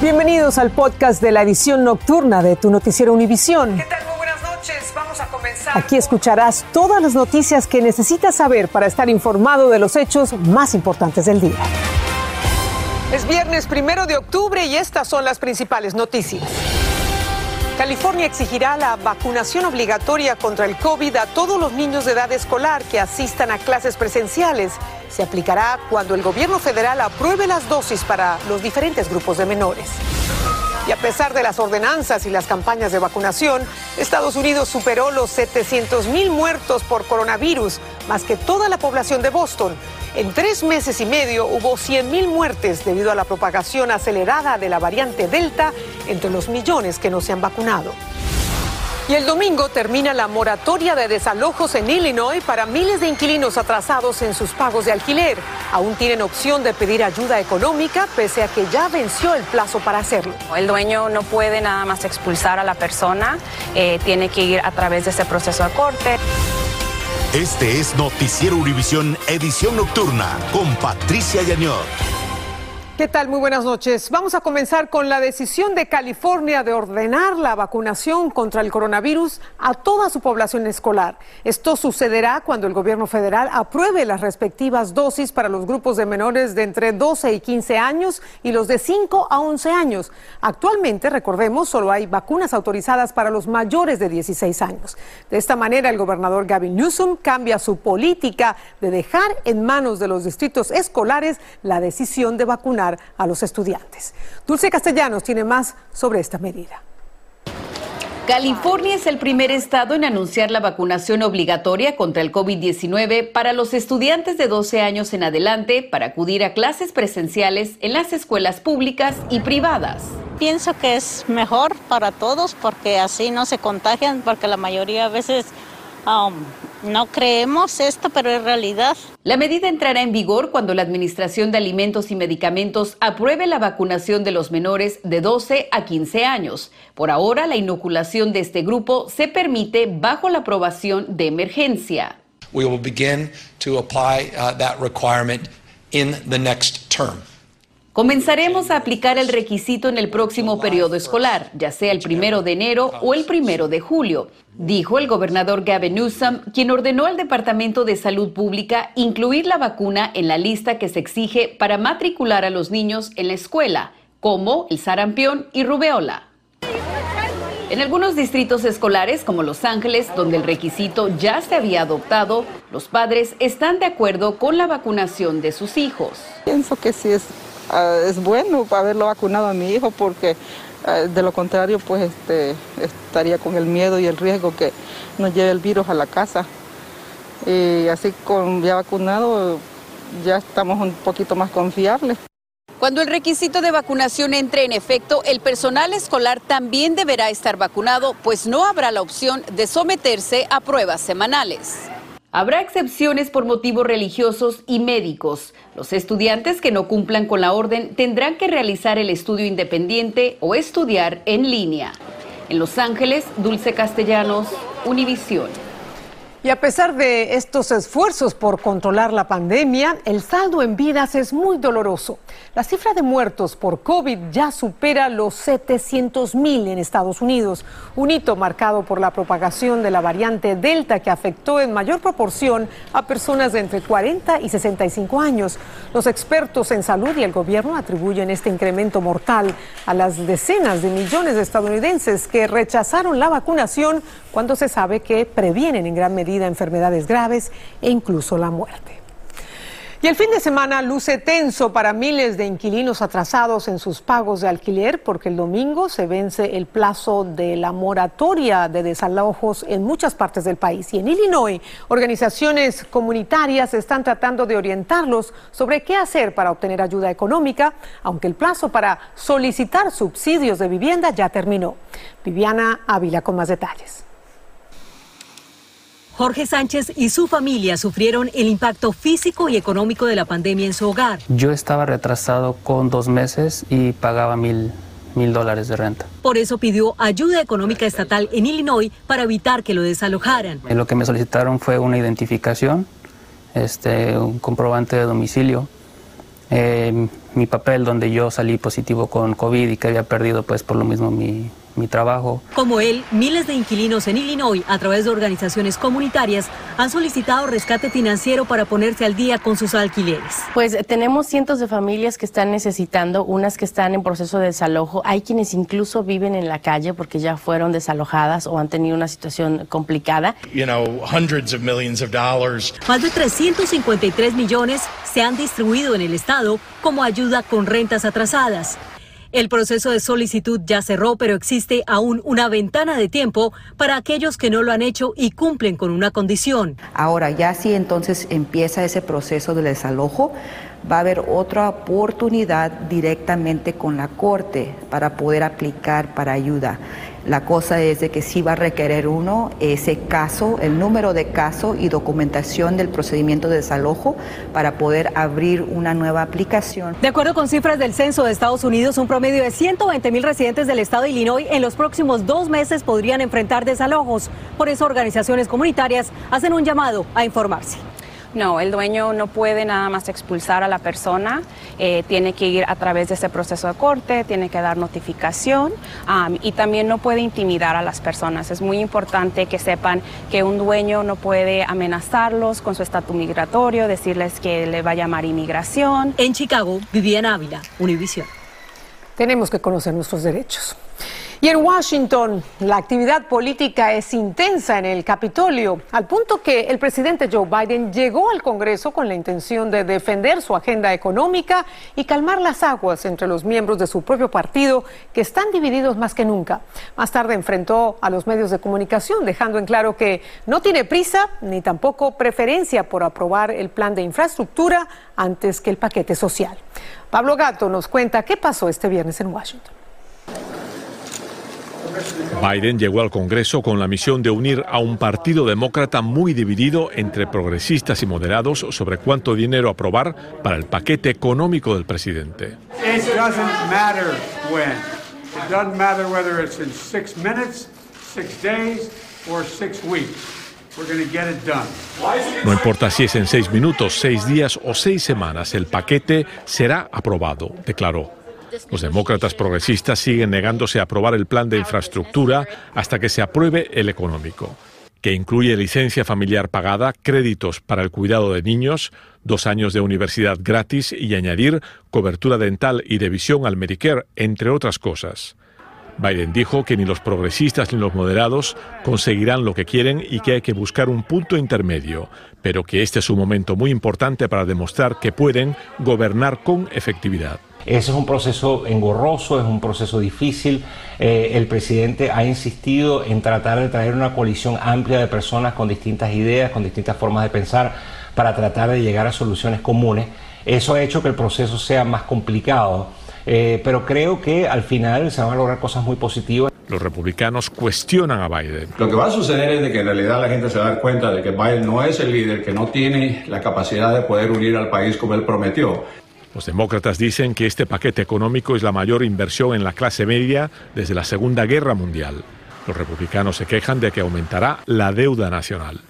Bienvenidos al podcast de la edición nocturna de tu noticiero Univisión. ¿Qué tal? Muy buenas noches. Vamos a comenzar. Aquí escucharás todas las noticias que necesitas saber para estar informado de los hechos más importantes del día. Es viernes primero de octubre y estas son las principales noticias. California exigirá la vacunación obligatoria contra el COVID a todos los niños de edad escolar que asistan a clases presenciales se aplicará cuando el gobierno federal apruebe las dosis para los diferentes grupos de menores. Y a pesar de las ordenanzas y las campañas de vacunación, Estados Unidos superó los 700 mil muertos por coronavirus, más que toda la población de Boston. En tres meses y medio hubo 100 mil muertes debido a la propagación acelerada de la variante Delta entre los millones que no se han vacunado. Y el domingo termina la moratoria de desalojos en Illinois para miles de inquilinos atrasados en sus pagos de alquiler. Aún tienen opción de pedir ayuda económica pese a que ya venció el plazo para hacerlo. El dueño no puede nada más expulsar a la persona, eh, tiene que ir a través de ese proceso a corte. Este es Noticiero Univisión Edición Nocturna con Patricia Yañor. ¿Qué tal? Muy buenas noches. Vamos a comenzar con la decisión de California de ordenar la vacunación contra el coronavirus a toda su población escolar. Esto sucederá cuando el gobierno federal apruebe las respectivas dosis para los grupos de menores de entre 12 y 15 años y los de 5 a 11 años. Actualmente, recordemos, solo hay vacunas autorizadas para los mayores de 16 años. De esta manera, el gobernador Gavin Newsom cambia su política de dejar en manos de los distritos escolares la decisión de vacunar a los estudiantes. Dulce Castellanos tiene más sobre esta medida. California es el primer estado en anunciar la vacunación obligatoria contra el COVID-19 para los estudiantes de 12 años en adelante para acudir a clases presenciales en las escuelas públicas y privadas. Pienso que es mejor para todos porque así no se contagian, porque la mayoría a veces um, no creemos esto, pero es realidad. La medida entrará en vigor cuando la Administración de Alimentos y Medicamentos apruebe la vacunación de los menores de 12 a 15 años. Por ahora, la inoculación de este grupo se permite bajo la aprobación de emergencia. We will begin to apply uh, that requirement in the next term. Comenzaremos a aplicar el requisito en el próximo periodo escolar, ya sea el primero de enero o el primero de julio, dijo el gobernador Gavin Newsom, quien ordenó al Departamento de Salud Pública incluir la vacuna en la lista que se exige para matricular a los niños en la escuela, como el sarampión y rubeola. En algunos distritos escolares, como Los Ángeles, donde el requisito ya se había adoptado, los padres están de acuerdo con la vacunación de sus hijos. Pienso que sí es Ah, es bueno haberlo vacunado a mi hijo porque ah, de lo contrario pues este, estaría con el miedo y el riesgo que nos lleve el virus a la casa. Y así con ya vacunado ya estamos un poquito más confiables. Cuando el requisito de vacunación entre en efecto, el personal escolar también deberá estar vacunado, pues no habrá la opción de someterse a pruebas semanales. Habrá excepciones por motivos religiosos y médicos. Los estudiantes que no cumplan con la orden tendrán que realizar el estudio independiente o estudiar en línea. En Los Ángeles, Dulce Castellanos, Univisión. Y a pesar de estos esfuerzos por controlar la pandemia, el saldo en vidas es muy doloroso. La cifra de muertos por COVID ya supera los 700 mil en Estados Unidos, un hito marcado por la propagación de la variante Delta que afectó en mayor proporción a personas de entre 40 y 65 años. Los expertos en salud y el gobierno atribuyen este incremento mortal a las decenas de millones de estadounidenses que rechazaron la vacunación cuando se sabe que previenen en gran medida enfermedades graves e incluso la muerte. Y el fin de semana luce tenso para miles de inquilinos atrasados en sus pagos de alquiler porque el domingo se vence el plazo de la moratoria de desalojos en muchas partes del país. Y en Illinois, organizaciones comunitarias están tratando de orientarlos sobre qué hacer para obtener ayuda económica, aunque el plazo para solicitar subsidios de vivienda ya terminó. Viviana Ávila con más detalles. Jorge Sánchez y su familia sufrieron el impacto físico y económico de la pandemia en su hogar. Yo estaba retrasado con dos meses y pagaba mil, mil dólares de renta. Por eso pidió ayuda económica estatal en Illinois para evitar que lo desalojaran. Lo que me solicitaron fue una identificación, este, un comprobante de domicilio eh, mi papel donde yo salí positivo con COVID y que había perdido pues por lo mismo mi, mi trabajo. Como él, miles de inquilinos en Illinois, a través de organizaciones comunitarias, han solicitado rescate financiero para ponerse al día con sus alquileres. Pues tenemos cientos de familias que están necesitando, unas que están en proceso de desalojo. Hay quienes incluso viven en la calle porque ya fueron desalojadas o han tenido una situación complicada. You know, hundreds of millions of dollars. Más de 353 millones se han distribuido en el estado como ayuda con rentas atrasadas. El proceso de solicitud ya cerró, pero existe aún una ventana de tiempo para aquellos que no lo han hecho y cumplen con una condición. Ahora, ya si entonces empieza ese proceso de desalojo, va a haber otra oportunidad directamente con la Corte para poder aplicar para ayuda. La cosa es de que sí va a requerir uno ese caso, el número de caso y documentación del procedimiento de desalojo para poder abrir una nueva aplicación. De acuerdo con cifras del censo de Estados Unidos, un promedio de 120 mil residentes del estado de Illinois en los próximos dos meses podrían enfrentar desalojos. Por eso organizaciones comunitarias hacen un llamado a informarse. No, el dueño no puede nada más expulsar a la persona, eh, tiene que ir a través de ese proceso de corte, tiene que dar notificación um, y también no puede intimidar a las personas. Es muy importante que sepan que un dueño no puede amenazarlos con su estatus migratorio, decirles que le va a llamar inmigración. En Chicago, Viviana Ávila, Univision. Tenemos que conocer nuestros derechos. Y en Washington, la actividad política es intensa en el Capitolio, al punto que el presidente Joe Biden llegó al Congreso con la intención de defender su agenda económica y calmar las aguas entre los miembros de su propio partido, que están divididos más que nunca. Más tarde enfrentó a los medios de comunicación, dejando en claro que no tiene prisa ni tampoco preferencia por aprobar el plan de infraestructura antes que el paquete social. Pablo Gato nos cuenta qué pasó este viernes en Washington. Biden llegó al Congreso con la misión de unir a un partido demócrata muy dividido entre progresistas y moderados sobre cuánto dinero aprobar para el paquete económico del presidente. No importa si es en seis minutos, seis días o seis semanas, el paquete será aprobado, declaró. Los demócratas progresistas siguen negándose a aprobar el plan de infraestructura hasta que se apruebe el económico, que incluye licencia familiar pagada, créditos para el cuidado de niños, dos años de universidad gratis y añadir cobertura dental y de visión al Medicare, entre otras cosas. Biden dijo que ni los progresistas ni los moderados conseguirán lo que quieren y que hay que buscar un punto intermedio, pero que este es un momento muy importante para demostrar que pueden gobernar con efectividad. Ese es un proceso engorroso, es un proceso difícil. Eh, el presidente ha insistido en tratar de traer una coalición amplia de personas con distintas ideas, con distintas formas de pensar, para tratar de llegar a soluciones comunes. Eso ha hecho que el proceso sea más complicado, eh, pero creo que al final se van a lograr cosas muy positivas. Los republicanos cuestionan a Biden. Lo que va a suceder es de que en realidad la gente se va a dar cuenta de que Biden no es el líder, que no tiene la capacidad de poder unir al país como él prometió. Los demócratas dicen que este paquete económico es la mayor inversión en la clase media desde la Segunda Guerra Mundial. Los republicanos se quejan de que aumentará la deuda nacional.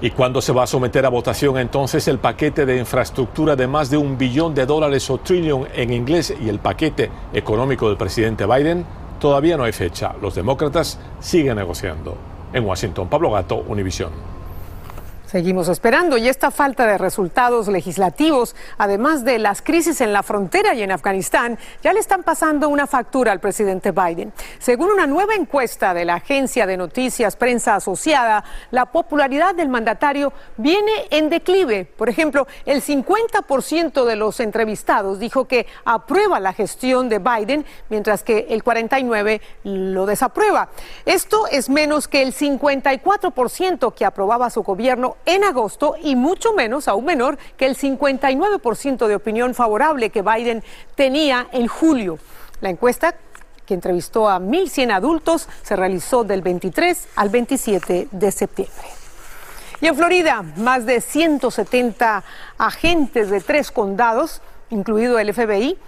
¿Y cuándo se va a someter a votación entonces el paquete de infraestructura de más de un billón de dólares o trillion en inglés y el paquete económico del presidente Biden? Todavía no hay fecha. Los demócratas siguen negociando. En Washington, Pablo Gato, Univisión. Seguimos esperando y esta falta de resultados legislativos, además de las crisis en la frontera y en Afganistán, ya le están pasando una factura al presidente Biden. Según una nueva encuesta de la agencia de noticias Prensa Asociada, la popularidad del mandatario viene en declive. Por ejemplo, el 50% de los entrevistados dijo que aprueba la gestión de Biden, mientras que el 49% lo desaprueba. Esto es menos que el 54% que aprobaba su gobierno en agosto y mucho menos, aún menor, que el 59% de opinión favorable que Biden tenía en julio. La encuesta que entrevistó a 1.100 adultos se realizó del 23 al 27 de septiembre. Y en Florida, más de 170 agentes de tres condados incluido el FBI,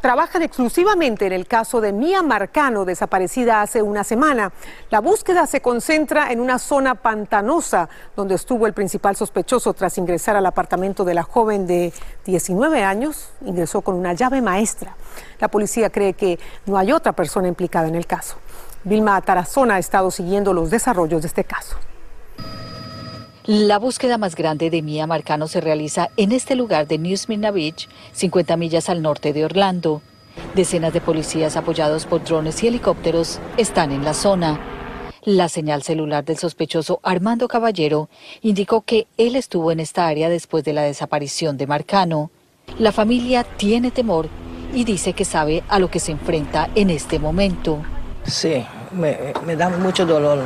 trabajan exclusivamente en el caso de Mia Marcano, desaparecida hace una semana. La búsqueda se concentra en una zona pantanosa, donde estuvo el principal sospechoso tras ingresar al apartamento de la joven de 19 años. Ingresó con una llave maestra. La policía cree que no hay otra persona implicada en el caso. Vilma Tarazona ha estado siguiendo los desarrollos de este caso. La búsqueda más grande de Mia Marcano se realiza en este lugar de New Smyrna Beach, 50 millas al norte de Orlando. Decenas de policías apoyados por drones y helicópteros están en la zona. La señal celular del sospechoso Armando Caballero indicó que él estuvo en esta área después de la desaparición de Marcano. La familia tiene temor y dice que sabe a lo que se enfrenta en este momento. Sí, me, me da mucho dolor,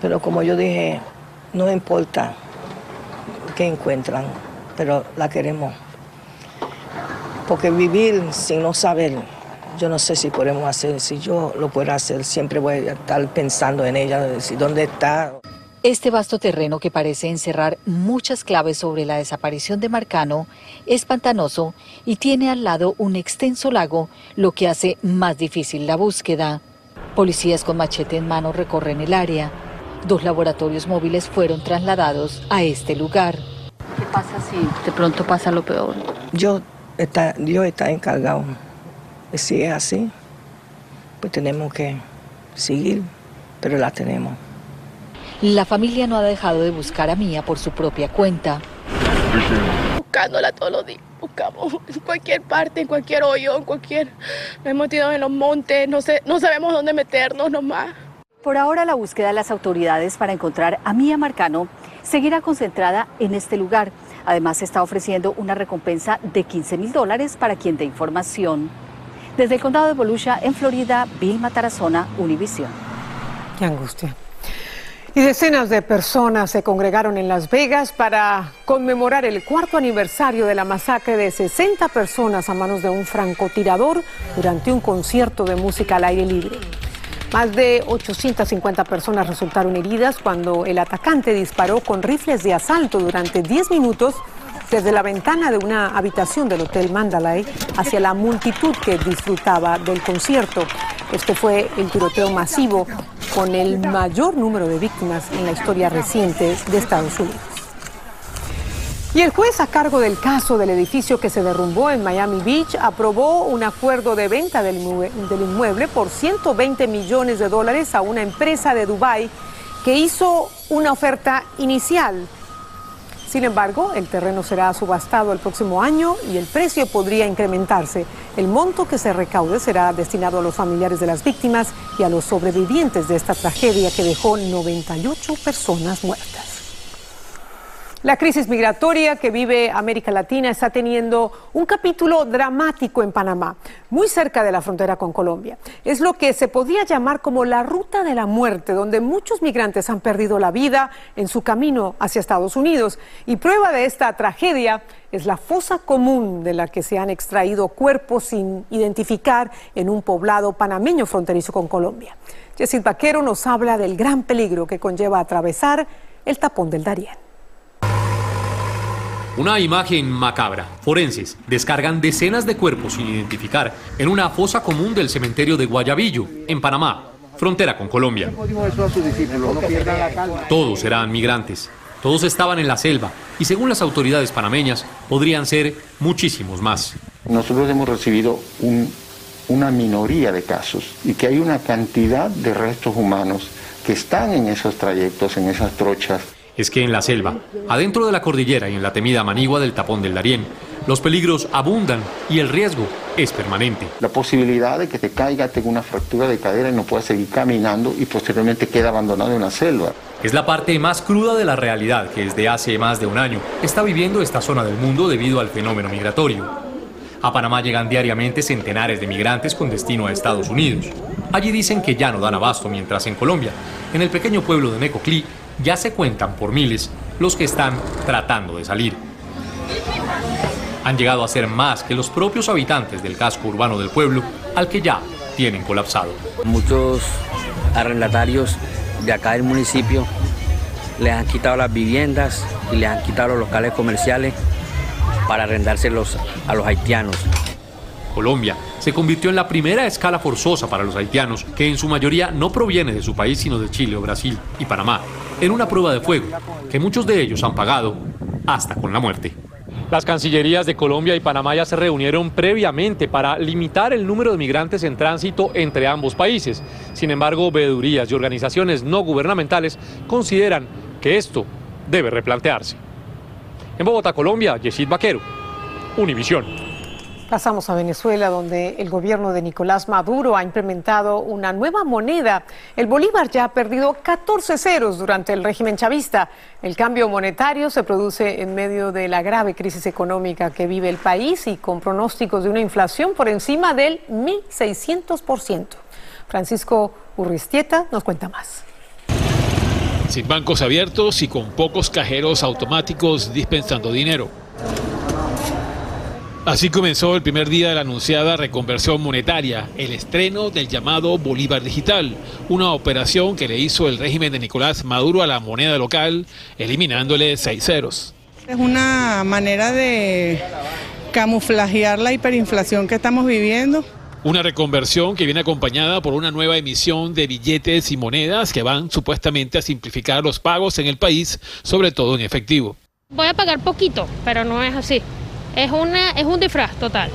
pero como yo dije, no importa qué encuentran, pero la queremos. Porque vivir sin no saber, yo no sé si podemos hacer, si yo lo puedo hacer, siempre voy a estar pensando en ella, decir dónde está. Este vasto terreno que parece encerrar muchas claves sobre la desaparición de Marcano es pantanoso y tiene al lado un extenso lago, lo que hace más difícil la búsqueda. Policías con machete en mano recorren el área. Dos laboratorios móviles fueron trasladados a este lugar. ¿Qué pasa si de pronto pasa lo peor? Yo está, yo está encargado. Si es así, pues tenemos que seguir, pero la tenemos. La familia no ha dejado de buscar a Mía por su propia cuenta. Buscándola todos los días. Buscamos en cualquier parte, en cualquier hoyo, en cualquier... Nos hemos tirado en los montes, no, sé, no sabemos dónde meternos nomás. Por ahora la búsqueda de las autoridades para encontrar a Mía Marcano seguirá concentrada en este lugar. Además se está ofreciendo una recompensa de 15 mil dólares para quien dé información. Desde el condado de Volusia, en Florida, Vilma Tarazona, Univisión. Qué angustia. Y decenas de personas se congregaron en Las Vegas para conmemorar el cuarto aniversario de la masacre de 60 personas a manos de un francotirador durante un concierto de música al aire libre. Más de 850 personas resultaron heridas cuando el atacante disparó con rifles de asalto durante 10 minutos desde la ventana de una habitación del Hotel Mandalay hacia la multitud que disfrutaba del concierto. Este fue el tiroteo masivo con el mayor número de víctimas en la historia reciente de Estados Unidos. Y el juez a cargo del caso del edificio que se derrumbó en Miami Beach aprobó un acuerdo de venta del, inmueble por 120 millones de dólares a una empresa de Dubái que hizo una oferta inicial. Sin embargo, el terreno será subastado el próximo año y el precio podría incrementarse. El monto que se recaude será destinado a los familiares de las víctimas y a los sobrevivientes de esta tragedia que dejó 98 personas muertas. La crisis migratoria que vive América Latina está teniendo un capítulo dramático en Panamá, muy cerca de la frontera con Colombia. Es lo que se podría llamar como la ruta de la muerte, donde muchos migrantes han perdido la vida en su camino hacia Estados Unidos. Y prueba de esta tragedia es la fosa común de la que se han extraído cuerpos sin identificar en un poblado panameño fronterizo con Colombia. Jessit Vaquero nos habla del gran peligro que conlleva atravesar el tapón del Darién. Una imagen macabra. Forenses descargan decenas de cuerpos sin identificar en una fosa común del cementerio de Guayabillo, en Panamá, frontera con Colombia. Todos eran migrantes. Todos estaban en la selva y según las autoridades panameñas podrían ser muchísimos más. Nosotros hemos recibido una minoría de casos y que hay una cantidad de restos humanos que están en esos trayectos, en esas trochas es que en la selva, adentro de la cordillera y en la temida manigua del tapón del Darién, los peligros abundan y el riesgo es permanente. La posibilidad de que te caiga, tenga una fractura de cadera y no puedas seguir caminando y posteriormente queda abandonado en la selva. Es la parte más cruda de la realidad que desde hace más de un año está viviendo esta zona del mundo debido al fenómeno migratorio. A Panamá llegan diariamente centenares de migrantes con destino a Estados Unidos. Allí dicen que ya no dan abasto, mientras en Colombia, en el pequeño pueblo de Necoclí, ya se cuentan por miles los que están tratando de salir. Han llegado a ser más que los propios habitantes del casco urbano del pueblo, al que ya tienen colapsado. Muchos arrendatarios de acá del municipio les han quitado las viviendas y les han quitado los locales comerciales para arrendárselos a los haitianos. Colombia se convirtió en la primera escala forzosa para los haitianos, que en su mayoría no proviene de su país sino de Chile o Brasil y Panamá, en una prueba de fuego que muchos de ellos han pagado hasta con la muerte. Las cancillerías de Colombia y Panamá ya se reunieron previamente para limitar el número de migrantes en tránsito entre ambos países. Sin embargo, veedurías y organizaciones no gubernamentales consideran que esto debe replantearse. En Bogotá, Colombia, Yesid Vaquero, Univisión. Pasamos a Venezuela, donde el gobierno de Nicolás Maduro ha implementado una nueva moneda. El bolívar ya ha perdido 14 ceros durante el régimen chavista. El cambio monetario se produce en medio de la grave crisis económica que vive el país y con pronósticos de una inflación por encima del 1.600%. Francisco Urristieta nos cuenta más. Sin bancos abiertos y con pocos cajeros automáticos dispensando dinero. Así comenzó el primer día de la anunciada reconversión monetaria, el estreno del llamado Bolívar Digital, una operación que le hizo el régimen de Nicolás Maduro a la moneda local, eliminándole seis ceros. Es una manera de camuflajear la hiperinflación que estamos viviendo. Una reconversión que viene acompañada por una nueva emisión de billetes y monedas que van supuestamente a simplificar los pagos en el país, sobre todo en efectivo. Voy a pagar poquito, pero no es así. Es, una, es un disfraz total.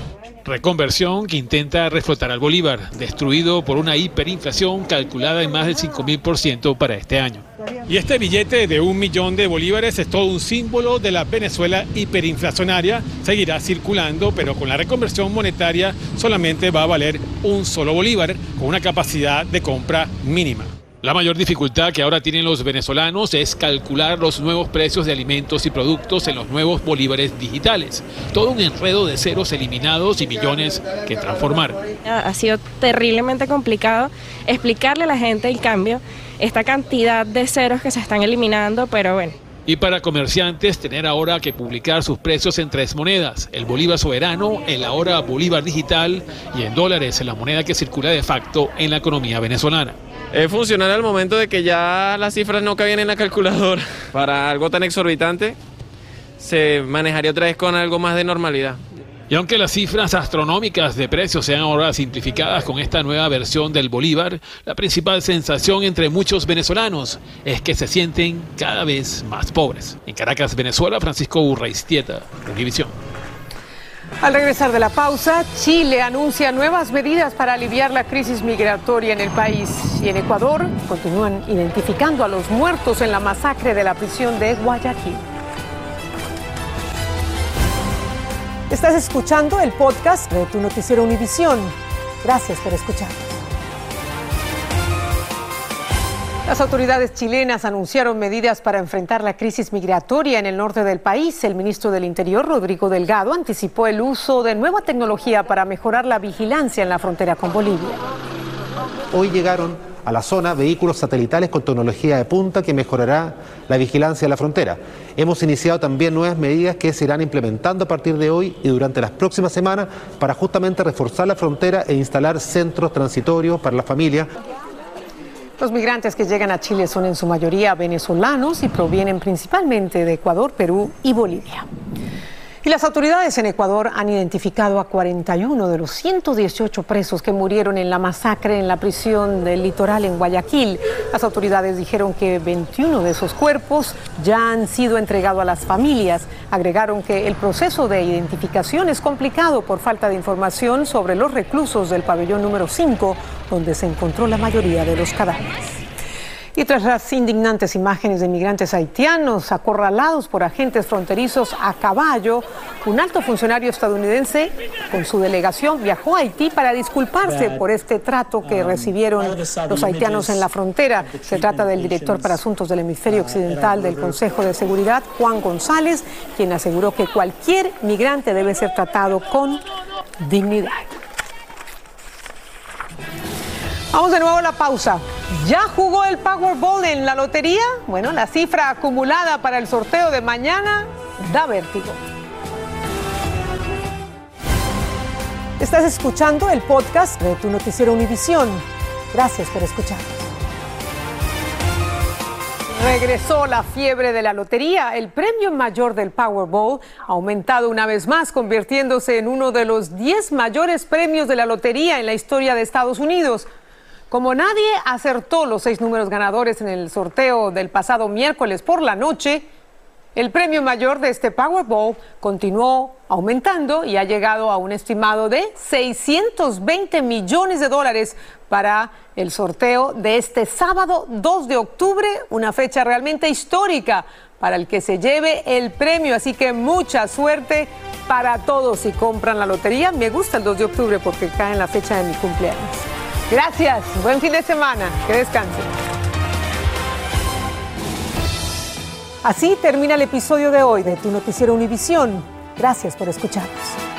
Reconversión que intenta reflotar al Bolívar, destruido por una hiperinflación calculada en más del 5.000% para este año. Y este billete de un millón de bolívares es todo un símbolo de la Venezuela hiperinflacionaria. Seguirá circulando, pero con la reconversión monetaria solamente va a valer un solo bolívar, con una capacidad de compra mínima. La mayor dificultad que ahora tienen los venezolanos es calcular los nuevos precios de alimentos y productos en los nuevos bolívares digitales. Todo un enredo de ceros eliminados y millones que transformar. Ha sido terriblemente complicado explicarle a la gente el cambio, esta cantidad de ceros que se están eliminando, pero bueno, y para comerciantes, tener ahora que publicar sus precios en tres monedas, el bolívar soberano, el ahora bolívar digital y en dólares, la moneda que circula de facto en la economía venezolana. Es funcional al momento de que ya las cifras no cabían en la calculadora. Para algo tan exorbitante, se manejaría otra vez con algo más de normalidad. Y aunque las cifras astronómicas de precios sean ahora simplificadas con esta nueva versión del Bolívar, la principal sensación entre muchos venezolanos es que se sienten cada vez más pobres. En Caracas, Venezuela, Francisco Urraistieta, Univisión. Al regresar de la pausa, Chile anuncia nuevas medidas para aliviar la crisis migratoria en el país. Y en Ecuador continúan identificando a los muertos en la masacre de la prisión de Guayaquil. Estás escuchando el podcast de tu noticiero Univisión. Gracias por escuchar. Las autoridades chilenas anunciaron medidas para enfrentar la crisis migratoria en el norte del país. El ministro del Interior, Rodrigo Delgado, anticipó el uso de nueva tecnología para mejorar la vigilancia en la frontera con Bolivia. Hoy llegaron a la zona vehículos satelitales con tecnología de punta que mejorará la vigilancia de la frontera. Hemos iniciado también nuevas medidas que se irán implementando a partir de hoy y durante las próximas semanas para justamente reforzar la frontera e instalar centros transitorios para la familia. Los migrantes que llegan a Chile son en su mayoría venezolanos y provienen principalmente de Ecuador, Perú y Bolivia. Y las autoridades en Ecuador han identificado a 41 de los 118 presos que murieron en la masacre en la prisión del litoral en Guayaquil. Las autoridades dijeron que 21 de esos cuerpos ya han sido entregados a las familias. Agregaron que el proceso de identificación es complicado por falta de información sobre los reclusos del pabellón número 5, donde se encontró la mayoría de los cadáveres. Y tras las indignantes imágenes de migrantes haitianos acorralados por agentes fronterizos a caballo, un alto funcionario estadounidense con su delegación viajó a Haití para disculparse por este trato que recibieron los haitianos en la frontera. Se trata del director para asuntos del hemisferio occidental del Consejo de Seguridad, Juan González, quien aseguró que cualquier migrante debe ser tratado con dignidad. Vamos de nuevo a la pausa. ¿Ya jugó el Powerball en la lotería? Bueno, la cifra acumulada para el sorteo de mañana da vértigo. Estás escuchando el podcast de tu noticiero Univisión. Gracias por escuchar. Regresó la fiebre de la lotería. El premio mayor del Powerball ha aumentado una vez más, convirtiéndose en uno de los 10 mayores premios de la lotería en la historia de Estados Unidos. Como nadie acertó los seis números ganadores en el sorteo del pasado miércoles por la noche, el premio mayor de este Powerball continuó aumentando y ha llegado a un estimado de 620 millones de dólares para el sorteo de este sábado 2 de octubre, una fecha realmente histórica para el que se lleve el premio. Así que mucha suerte para todos si compran la lotería. Me gusta el 2 de octubre porque cae en la fecha de mi cumpleaños. Gracias, buen fin de semana, que descansen. Así termina el episodio de hoy de Tu Noticiero Univisión. Gracias por escucharnos.